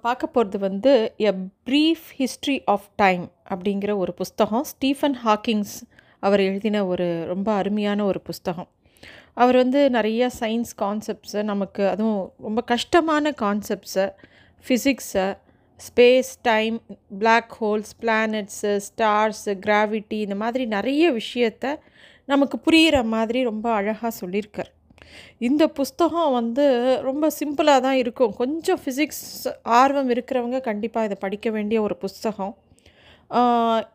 பார்க்க போகிறது வந்து a brief history of time அப்படிங்கிற ஒரு புஸ்தகம். ஸ்டீஃபன் ஹாக்கிங்ஸ் அவர் எழுதின ஒரு ரொம்ப அருமையான ஒரு புஸ்தகம். அவர் வந்து நிறைய சயின்ஸ் கான்செப்ட்ஸை நமக்கு அதுவும் ரொம்ப கஷ்டமான கான்செப்ட்ஸை ஃபிசிக்ஸை space time black holes planets stars gravity இந்த மாதிரி நிறைய விஷயத்த நமக்கு புரிகிற மாதிரி ரொம்ப அழகாக சொல்லியிருக்கார். இந்த புஸ்தகம் வந்து ரொம்ப சிம்பிளாக தான் இருக்கும். கொஞ்சம் ஃபிசிக்ஸ் ஆர்வம் இருக்கிறவங்க கண்டிப்பாக இதை படிக்க வேண்டிய ஒரு புஸ்தகம்.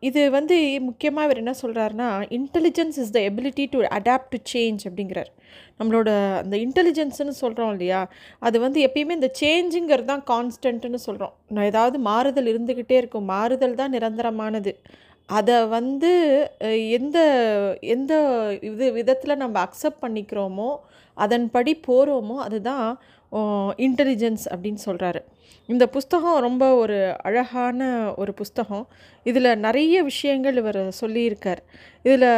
இது வந்து முக்கியமாக இவர் என்ன சொல்கிறாருன்னா intelligence is the ability to adapt to change அப்படிங்கிறார். நம்மளோட அந்த இன்டெலிஜென்ஸ்னு சொல்கிறோம் இல்லையா? அது வந்து எப்பயுமே இந்த சேஞ்சுங்கிறது தான் கான்ஸ்டன்ட்னு சொல்கிறோம் நான் ஏதாவது மாறுதல் இருந்துக்கிட்டே இருக்கும். மாறுதல் தான் நிரந்தரமானது. அதை வந்து எந்த எந்த இது விதத்தில் நம்ம அக்செப்ட் பண்ணிக்கிறோமோ அதன்படி போகிறோமோ அதுதான் இன்டெலிஜென்ஸ் அப்படின்னு சொல்கிறாரு இந்த புஸ்தகம் ரொம்ப ஒரு அழகான ஒரு புஸ்தகம். இதில் நிறைய விஷயங்கள் இவர் சொல்லியிருக்கார். இதில்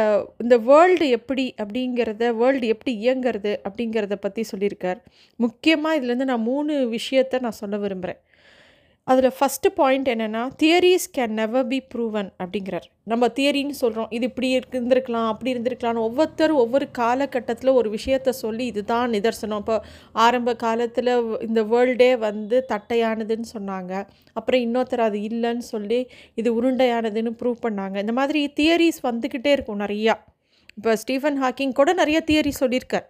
இந்த வேர்ல்டு எப்படி அப்படிங்கிறத வேர்ல்டு எப்படி இயங்கிறது அப்படிங்கிறத பற்றி சொல்லியிருக்கார். முக்கியமாக இதுலேருந்து நான் மூணு விஷயத்தை நான் சொல்ல விரும்புகிறேன் அதில் ஃபஸ்ட்டு பாயிண்ட் என்னென்னா theories can never be proven அப்படிங்கிறார். நம்ம தியரின்னு சொல்கிறோம் இது இப்படி இருந்திருக்கலாம் அப்படி இருந்திருக்கலாம்னு ஒவ்வொருத்தரும் ஒவ்வொரு காலகட்டத்தில் ஒரு விஷயத்த சொல்லி இதுதான் நிதர்சனம். இப்போ ஆரம்ப காலத்தில் இந்த வேர்ல்டே வந்து தட்டையானதுன்னு சொன்னாங்க. அப்புறம் இன்னொருத்தர் அது இல்லைன்னு சொல்லி இது உருண்டையானதுன்னு ப்ரூவ் பண்ணாங்க. இந்த மாதிரி தியரிஸ் வந்துக்கிட்டே இருக்கும் நிறையா. இப்போ ஸ்டீஃபன் ஹாக்கிங் கூட நிறைய தியரி சொல்லியிருக்கார்.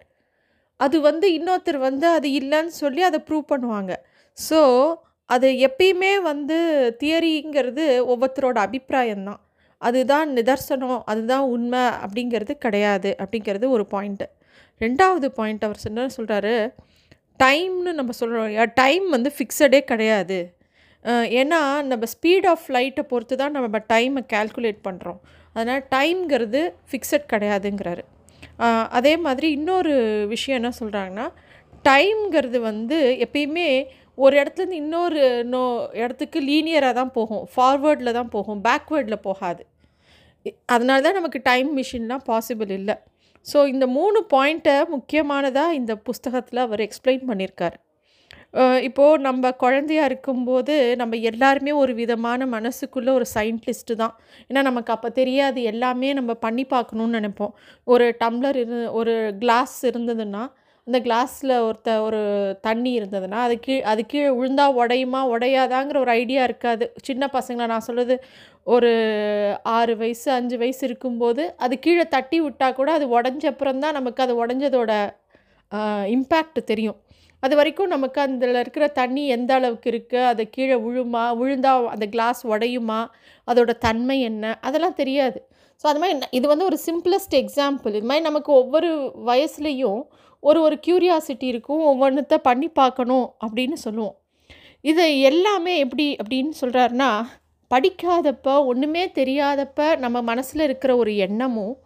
அது வந்து இன்னொருத்தர் வந்து அது இல்லைன்னு சொல்லி அதை ப்ரூவ் பண்ணுவாங்க. ஸோ அது எப்பயுமே வந்து தியரிங்கிறது ஒவ்வொருத்தரோட அபிப்பிராயம்தான். அதுதான் நிதர்சனம் அதுதான் உண்மை அப்படிங்கிறது கிடையாது அப்படிங்கிறது ஒரு பாயிண்ட்டு ரெண்டாவது பாயிண்ட் அவர் என்ன சொல்கிறாரு டைம்னு நம்ம சொல்கிறோம் டைம் வந்து ஃபிக்ஸடே கிடையாது. ஏன்னா நம்ம ஸ்பீட் ஆஃப் லைட்டை பொறுத்து தான் நம்ம டைமை கால்குலேட் பண்ணுறோம் அதனால் டைம்ங்கிறது ஃபிக்ஸட் கிடையாதுங்கிறாரு. அதே மாதிரி இன்னொரு விஷயம் என்ன சொல்கிறாங்கன்னா டைம்ங்கிறது வந்து எப்பயுமே ஒரு இடத்துலேருந்து இன்னொரு நோ இடத்துக்கு லீனியராக தான் போகும். ஃபார்வேர்டில் தான் போகும். பேக்வேர்டில் போகாது. அதனால தான் நமக்கு டைம் மிஷின்லாம் பாசிபிள் இல்லை. ஸோ இந்த மூணு பாயிண்ட்டை முக்கியமானதாக இந்த புஸ்தகத்தில் அவர் எக்ஸ்பிளைன் பண்ணியிருக்கார் இப்போது நம்ம குழந்தையா இருக்கும்போது நம்ம எல்லாருமே ஒரு விதமான மனசுக்குள்ளே ஒரு சயின்டிஸ்ட்டு தான். ஏன்னா நமக்கு அப்போ தெரியாது. எல்லாமே நம்ம பண்ணி பார்க்கணுன்னு நினைப்போம். ஒரு டம்ளர் இரு ஒரு கிளாஸ் இருந்ததுன்னா இந்த கிளாஸில் ஒருத்த ஒரு தண்ணி இருந்ததுன்னா அது கீழே அது கீழே விழுந்தா உடையுமா உடையாதாங்கிற ஒரு ஐடியா இருக்காது. சின்ன பசங்களை நான் சொல்கிறது ஒரு ஆறு வயசு அஞ்சு வயசு இருக்கும்போது அது கீழே தட்டி விட்டால் கூட அது உடஞ்ச அப்புறம் தான் நமக்கு அது உடஞ்சதோட இம்பேக்ட் தெரியும். அது வரைக்கும் நமக்கு அதில் இருக்கிற தண்ணி எந்த அளவுக்கு இருக்குது அது கீழே விழுமா விழுந்தா அந்த கிளாஸ் உடையுமா அதோட தன்மை என்ன அதெல்லாம் தெரியாது. ஸோ அது மாதிரி இது வந்து ஒரு சிம்பிளஸ்ட் எக்ஸாம்பிள் இது மாதிரி நமக்கு ஒவ்வொரு வயசுலேயும் ஒரு ஒரு க்யூரியாசிட்டி இருக்கும் ஒவ்வொன்றத்த பண்ணி பார்க்கணும் அப்படின்னு சொல்லுவோம். இது எல்லாமே எப்படி அப்படின்னு சொல்கிறாருன்னா படிக்காதப்போ ஒன்றுமே தெரியாதப்ப நம்ம மனசில் இருக்கிற ஒரு எண்ணமும்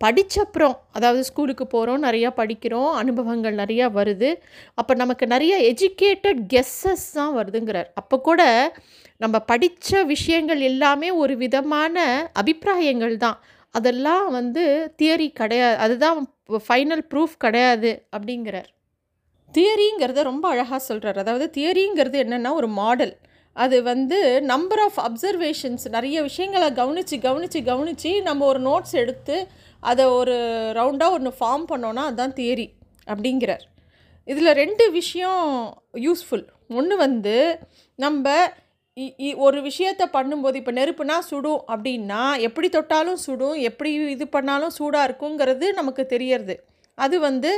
படித்தப்புறம் அதாவது ஸ்கூலுக்கு போகிறோம் நிறையா படிக்கிறோம் அனுபவங்கள் நிறையா வருது அப்போ நமக்கு நிறைய எஜுகேட்டட் கெஸ்ஸஸ் தான் வருதுங்கிறார். அப்போ கூட நம்ம படித்த விஷயங்கள் எல்லாமே ஒரு விதமான அபிப்பிராயங்கள் தான். அதெல்லாம் வந்து தியரி கிடையாது அதுதான் ஃபைனல் ப்ரூஃப் கிடையாது அப்படிங்கிறார். தியரிங்கிறத ரொம்ப அழகாக சொல்கிறார் அதாவது தியரிங்கிறது என்னென்னா ஒரு மாடல் அது வந்து நம்பர் ஆஃப் அப்சர்வேஷன்ஸ் நிறைய விஷயங்களை கவனித்து கவனித்து கவனித்து நம்ம ஒரு நோட்ஸ் எடுத்து அதை ஒரு ரவுண்டாக ஒன்று ஃபார்ம் பண்ணோன்னா அதுதான் தியரி அப்படிங்கிறார். இதில் ரெண்டு விஷயம் யூஸ்ஃபுல் ஒன்று வந்து நம்ம ஒரு விஷயத்தை பண்ணும்போது இப்போ நெருப்புனா சுடும் அப்படின்னா எப்படி தொட்டாலும் சுடும் எப்படி இது பண்ணாலும் சூடாக இருக்குங்கிறது நமக்கு தெரியறது. அது வந்து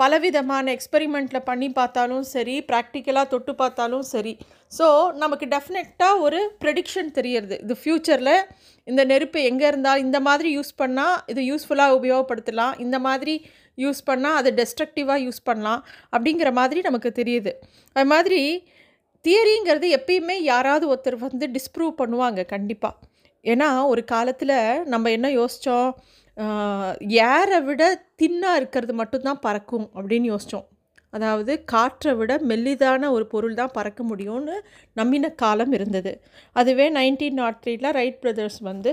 பலவிதமான எக்ஸ்பெரிமெண்ட்டில் பண்ணி பார்த்தாலும் சரி ப்ராக்டிக்கலாக தொட்டு பார்த்தாலும் சரி. ஸோ நமக்கு டெஃபினட்டாக ஒரு ப்ரெடிக்ஷன் தெரியறது. இது ஃப்யூச்சரில் இந்த நெருப்பு எங்கே இருந்தால் இந்த மாதிரி யூஸ் பண்ணால் இது யூஸ்ஃபுல்லாக உபயோகப்படுத்தலாம். இந்த மாதிரி யூஸ் பண்ணால் அதை டெஸ்ட்ரக்டிவாக யூஸ் பண்ணலாம். அப்படிங்கிற மாதிரி நமக்கு தெரியுது. அது மாதிரி தியரிங்கிறது எப்பயுமே யாராவது ஒருத்தர் வந்து டிஸ்ப்ரூவ் பண்ணுவாங்க கண்டிப்பாக ஏன்னா ஒரு காலத்தில் நம்ம என்ன யோசித்தோம் ஏரை விட தின்னாக இருக்கிறது மட்டும்தான் பறக்கும் அப்படின்னு யோசித்தோம் அதாவது காற்றை விட மெல்லிதான ஒரு பொருள் தான் பறக்க முடியும்னு நம்பின காலம் இருந்தது. அதுவே நைன்டீன் நாட் த்ரீல ரைட் பிரதர்ஸ் வந்து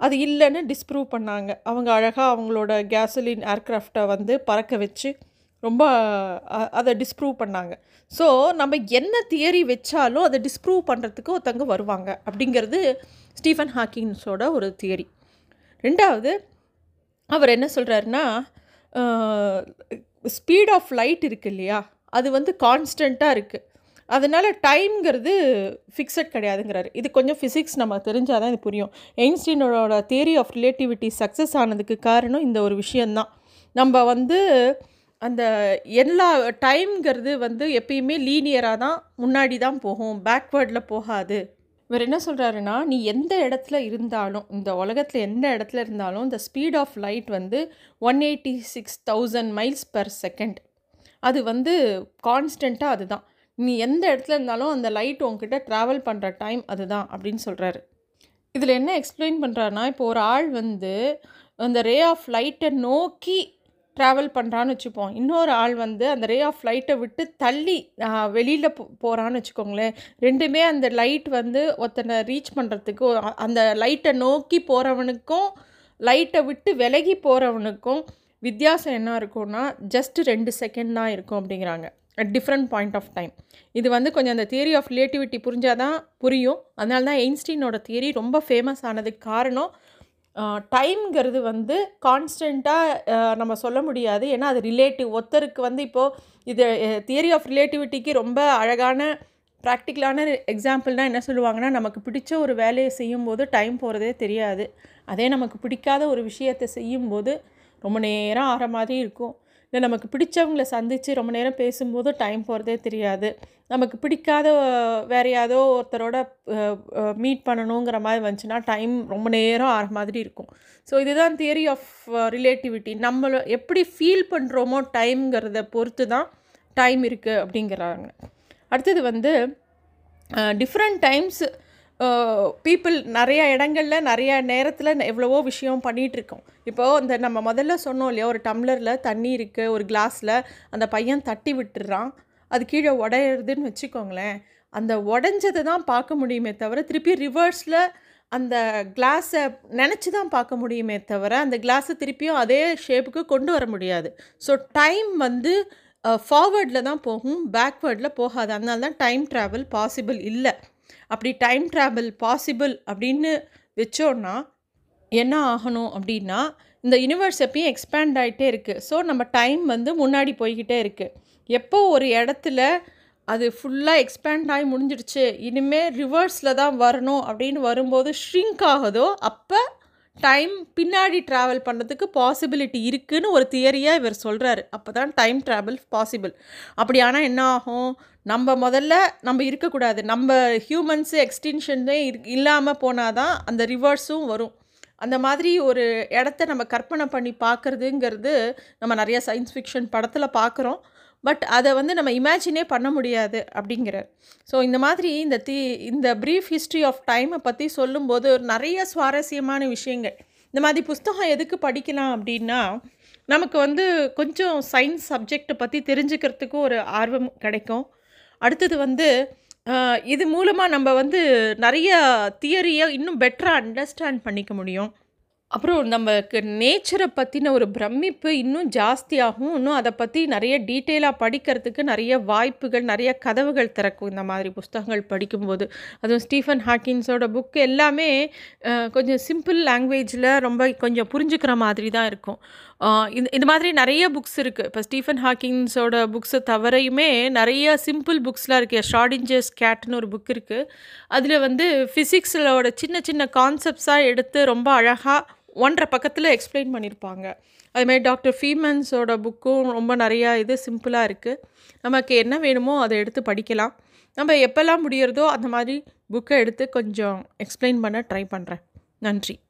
அது இல்லைன்னு டிஸ்ப்ரூவ் பண்ணாங்க. அவங்க அழகாக அவங்களோட கேசலின் ஏர்க்ராஃப்டை வந்து பறக்க வச்சு ரொம்ப அதை டிஸ்ப்ரூவ் பண்ணாங்க. ஸோ நம்ம என்ன தியரி வச்சாலும் அதை டிஸ்ப்ரூவ் பண்ணுறதுக்கு ஒருத்தங்க வருவாங்க அப்படிங்கிறது ஸ்டீஃபன் ஹாக்கின்ஸோட ஒரு தியரி ரெண்டாவது அவர் என்ன சொல்கிறாருன்னா ஸ்பீட் ஆஃப் லைட் இருக்கு இல்லையா? அது வந்து கான்ஸ்டண்ட்டாக இருக்குது அதனால் டைம்ங்கிறது ஃபிக்ஸட் கிடையாதுங்கிறாரு. இது கொஞ்சம் ஃபிசிக்ஸ் நம்ம தெரிஞ்சால் தான் இது புரியும். எயின்ஸ்டீனோட தியரி ஆஃப் ரிலேட்டிவிட்டி சக்ஸஸ் ஆனதுக்கு காரணம் இந்த ஒரு விஷயந்தான் நம்ம வந்து அந்த எல்லா டைம்ங்கிறது வந்து எப்பயுமே லீனியராக தான் முன்னாடி தான் போகும் பேக்வேர்டில் போகாது. இவர் என்ன சொல்கிறாருன்னா நீ எந்த இடத்துல இருந்தாலும் இந்த உலகத்தில் எந்த இடத்துல இருந்தாலும் இந்த ஸ்பீட் ஆஃப் லைட் வந்து one eighty six thousand miles per second அது வந்து கான்ஸ்டண்ட்டாக அதுதான் நீ எந்த இடத்துல இருந்தாலும் அந்த லைட் உங்ககிட்ட ட்ராவல் பண்ணுற டைம் அதுதான் அப்படின்னு சொல்கிறாரு இதில் என்ன எக்ஸ்பிளைன் பண்ணுறாருனா இப்போ ஒரு ஆள் வந்து அந்த ரே ஆஃப் லைட்டை நோக்கி ட்ராவல் பண்ணுறான்னு வச்சுப்போம். இன்னொரு ஆள் வந்து அந்த ரே ஆஃப் லைட்டை விட்டு தள்ளி வெளியில் போகிறான்னு வச்சுக்கோங்களேன். ரெண்டுமே அந்த லைட் வந்து ஒருத்தனை ரீச் பண்ணுறதுக்கு அந்த லைட்டை நோக்கி போகிறவனுக்கும் லைட்டை விட்டு விலகி போகிறவனுக்கும் வித்தியாசம் என்ன இருக்கும்னா ஜஸ்ட் ரெண்டு செகண்ட் தான் இருக்கும் அப்படிங்கிறாங்க. At different point of time இது வந்து கொஞ்சம் அந்த தியரி ஆஃப் ரிலேட்டிவிட்டி புரிஞ்சால் தான் புரியும். அதனால தான் எயின்ஸ்டீனோட தியரி ரொம்ப ஃபேமஸ் ஆனதுக்கு காரணம் டைம்ங்கிறது வந்து கான்ஸ்டண்ட்டாக நம்ம சொல்ல முடியாது. ஏன்னா அது ரிலேட்டிவ். ஒருத்தருக்கு வந்து இப்போது இது தியரி ஆஃப் ரிலேட்டிவிட்டிக்கு ரொம்ப அழகான ப்ராக்டிக்கலான எக்ஸாம்பிள்னால் என்ன சொல்லுவாங்கன்னா நமக்கு பிடிச்ச ஒரு வேலையை செய்யும்போது டைம் போகிறதே தெரியாது. அதே நமக்கு பிடிக்காத ஒரு விஷயத்தை செய்யும்போது ரொம்ப நேரம் ஆகிற மாதிரி இருக்கும். இல்லை நமக்கு பிடிச்சவங்கள சந்தித்து ரொம்ப நேரம் பேசும்போது டைம் போகிறதே தெரியாது. நமக்கு பிடிக்காத வேற ஏதோ ஒருத்தரோட மீட் பண்ணணுங்கிற மாதிரி வந்துச்சுன்னா டைம் ரொம்ப நேரம் ஆகிற மாதிரி இருக்கும். ஸோ இதுதான் தியரி ஆஃப் ரிலேட்டிவிட்டி நம்மளை எப்படி ஃபீல் பண்ணுறோமோ டைம்ங்கிறத பொறுத்து தான் டைம் இருக்குது அப்படிங்கிறாங்க. அடுத்தது வந்து டிஃப்ரெண்ட் டைம்ஸ் பீப்புள் நிறைய இடங்களில் நிறைய நேரத்தில் எவ்வளவோ விஷயம் பண்ணிகிட்ருக்கோம் இப்போது இந்த நம்ம முதல்ல சொன்னோம் இல்லையா ஒரு டம்ளரில் தண்ணி இருக்குது ஒரு கிளாஸில் அந்த பையன் தட்டி விட்டுறான் அது கீழே உடையிறதுன்னு வச்சுக்கோங்களேன் அந்த உடஞ்சதை தான் பார்க்க முடியுமே தவிர திருப்பி ரிவர்ஸில் அந்த கிளாஸை நினச்சி தான் பார்க்க முடியுமே தவிர அந்த கிளாஸை திருப்பியும் அதே ஷேப்புக்கு கொண்டு வர முடியாது. ஸோ டைம் வந்து ஃபார்வேர்டில் தான் போகும் பேக்வேர்டில் போகாது. அதனால தான் டைம் ட்ராவல் பாசிபிள் இல்லை. அப்படி டைம் ட்ராவல் பாசிபிள் அப்படின்னு வச்சோன்னா என்ன ஆகணும் அப்படின்னா இந்த யூனிவர்ஸ் எப்பயும் எக்ஸ்பேண்ட் ஆகிட்டே இருக்குது ஸோ நம்ம டைம் வந்து முன்னாடி போய்கிட்டே இருக்குது எப்போ ஒரு இடத்துல அது ஃபுல்லாக எக்ஸ்பேண்ட் ஆகி முடிஞ்சிடுச்சு இனிமேல் ரிவர்ஸில் தான் வரணும் அப்படின்னு வரும்போது ஷ்ரிங்க் ஆகுதோ அப்போ டைம் பின்னாடி ட்ராவல் பண்ணுறதுக்கு பாசிபிலிட்டி இருக்குதுன்னு ஒரு தியரியாக இவர் சொல்கிறாரு அப்போ தான் டைம் ட்ராவல் பாசிபிள் அப்படி ஆனால் என்ன ஆகும்? நம்ம முதல்ல நம்ம இருக்கக்கூடாது. நம்ம ஹியூமன்ஸு எக்ஸ்டென்ஷனே இல்லாமல் போனால் தான் அந்த ரிவர்ஸும் வரும். அந்த மாதிரி ஒரு இடத்த நம்ம கற்பனை பண்ணி பார்க்குறதுங்கிறது நம்ம நிறைய சயின்ஸ் ஃபிக்ஷன் படத்தில் பார்க்குறோம். பட் அதை வந்து நம்ம இமேஜினே பண்ண முடியாது அப்படிங்கிறார் ஸோ இந்த மாதிரி இந்த தி இந்த ப்ரீஃப் ஹிஸ்ட்ரி ஆஃப் டைமை பற்றி சொல்லும்போது நிறைய சுவாரஸ்யமான விஷயங்கள். இந்த மாதிரி புஸ்தகம் எதுக்கு படிக்கலாம் அப்படின்னா நமக்கு வந்து கொஞ்சம் சயின்ஸ் சப்ஜெக்டை பற்றி தெரிஞ்சுக்கிறதுக்கு ஒரு ஆர்வம் கிடைக்கும். அடுத்தது வந்து இது மூலமாக நம்ம வந்து நிறைய தியரியை இன்னும் பெட்டராக அண்டர்ஸ்டாண்ட் பண்ணிக்க முடியும். அப்புறம் நமக்கு நேச்சரை பற்றின ஒரு பிரமிப்பு இன்னும் ஜாஸ்தியாகும். இன்னும் அதை பற்றி நிறைய டீட்டெயிலாக படிக்கிறதுக்கு நிறைய வாய்ப்புகள் நிறைய கதவுகள் திறக்கும் இந்த மாதிரி புஸ்தகங்கள் படிக்கும்போது. அதுவும் ஸ்டீஃபன் ஹாக்கின்ஸோட புக் எல்லாமே கொஞ்சம் சிம்பிள் லாங்குவேஜில் ரொம்ப கொஞ்சம் புரிஞ்சுக்கிற மாதிரி தான் இருக்கும். இந்த இந்த மாதிரி நிறைய புக்ஸ் இருக்குது இப்போ ஸ்டீஃபன் ஹாக்கின்ஸோட புக்ஸை தவிரையுமே நிறைய சிம்பிள் புக்ஸ்லாம் இருக்குது ஷார்டிஞ்சர்ஸ் கேட்னு ஒரு புக் இருக்குது அதில் வந்து ஃபிசிக்ஸோட சின்ன சின்ன கான்செப்ட்ஸாக எடுத்து ரொம்ப அழகாக ஒன்றரை பக்கத்தில் எக்ஸ்பிளைன் பண்ணியிருப்பாங்க அதுமாதிரி டாக்டர் ஃபீமன்ஸோட புக்கும் ரொம்ப நிறையா இது சிம்பிளாக இருக்குது நமக்கு என்ன வேணுமோ அதை எடுத்து படிக்கலாம். நம்ம எப்போல்லாம் முடியறதோ அந்த மாதிரி புக்கை எடுத்து கொஞ்சம் எக்ஸ்பிளைன் பண்ண ட்ரை பண்ணுறேன் நன்றி.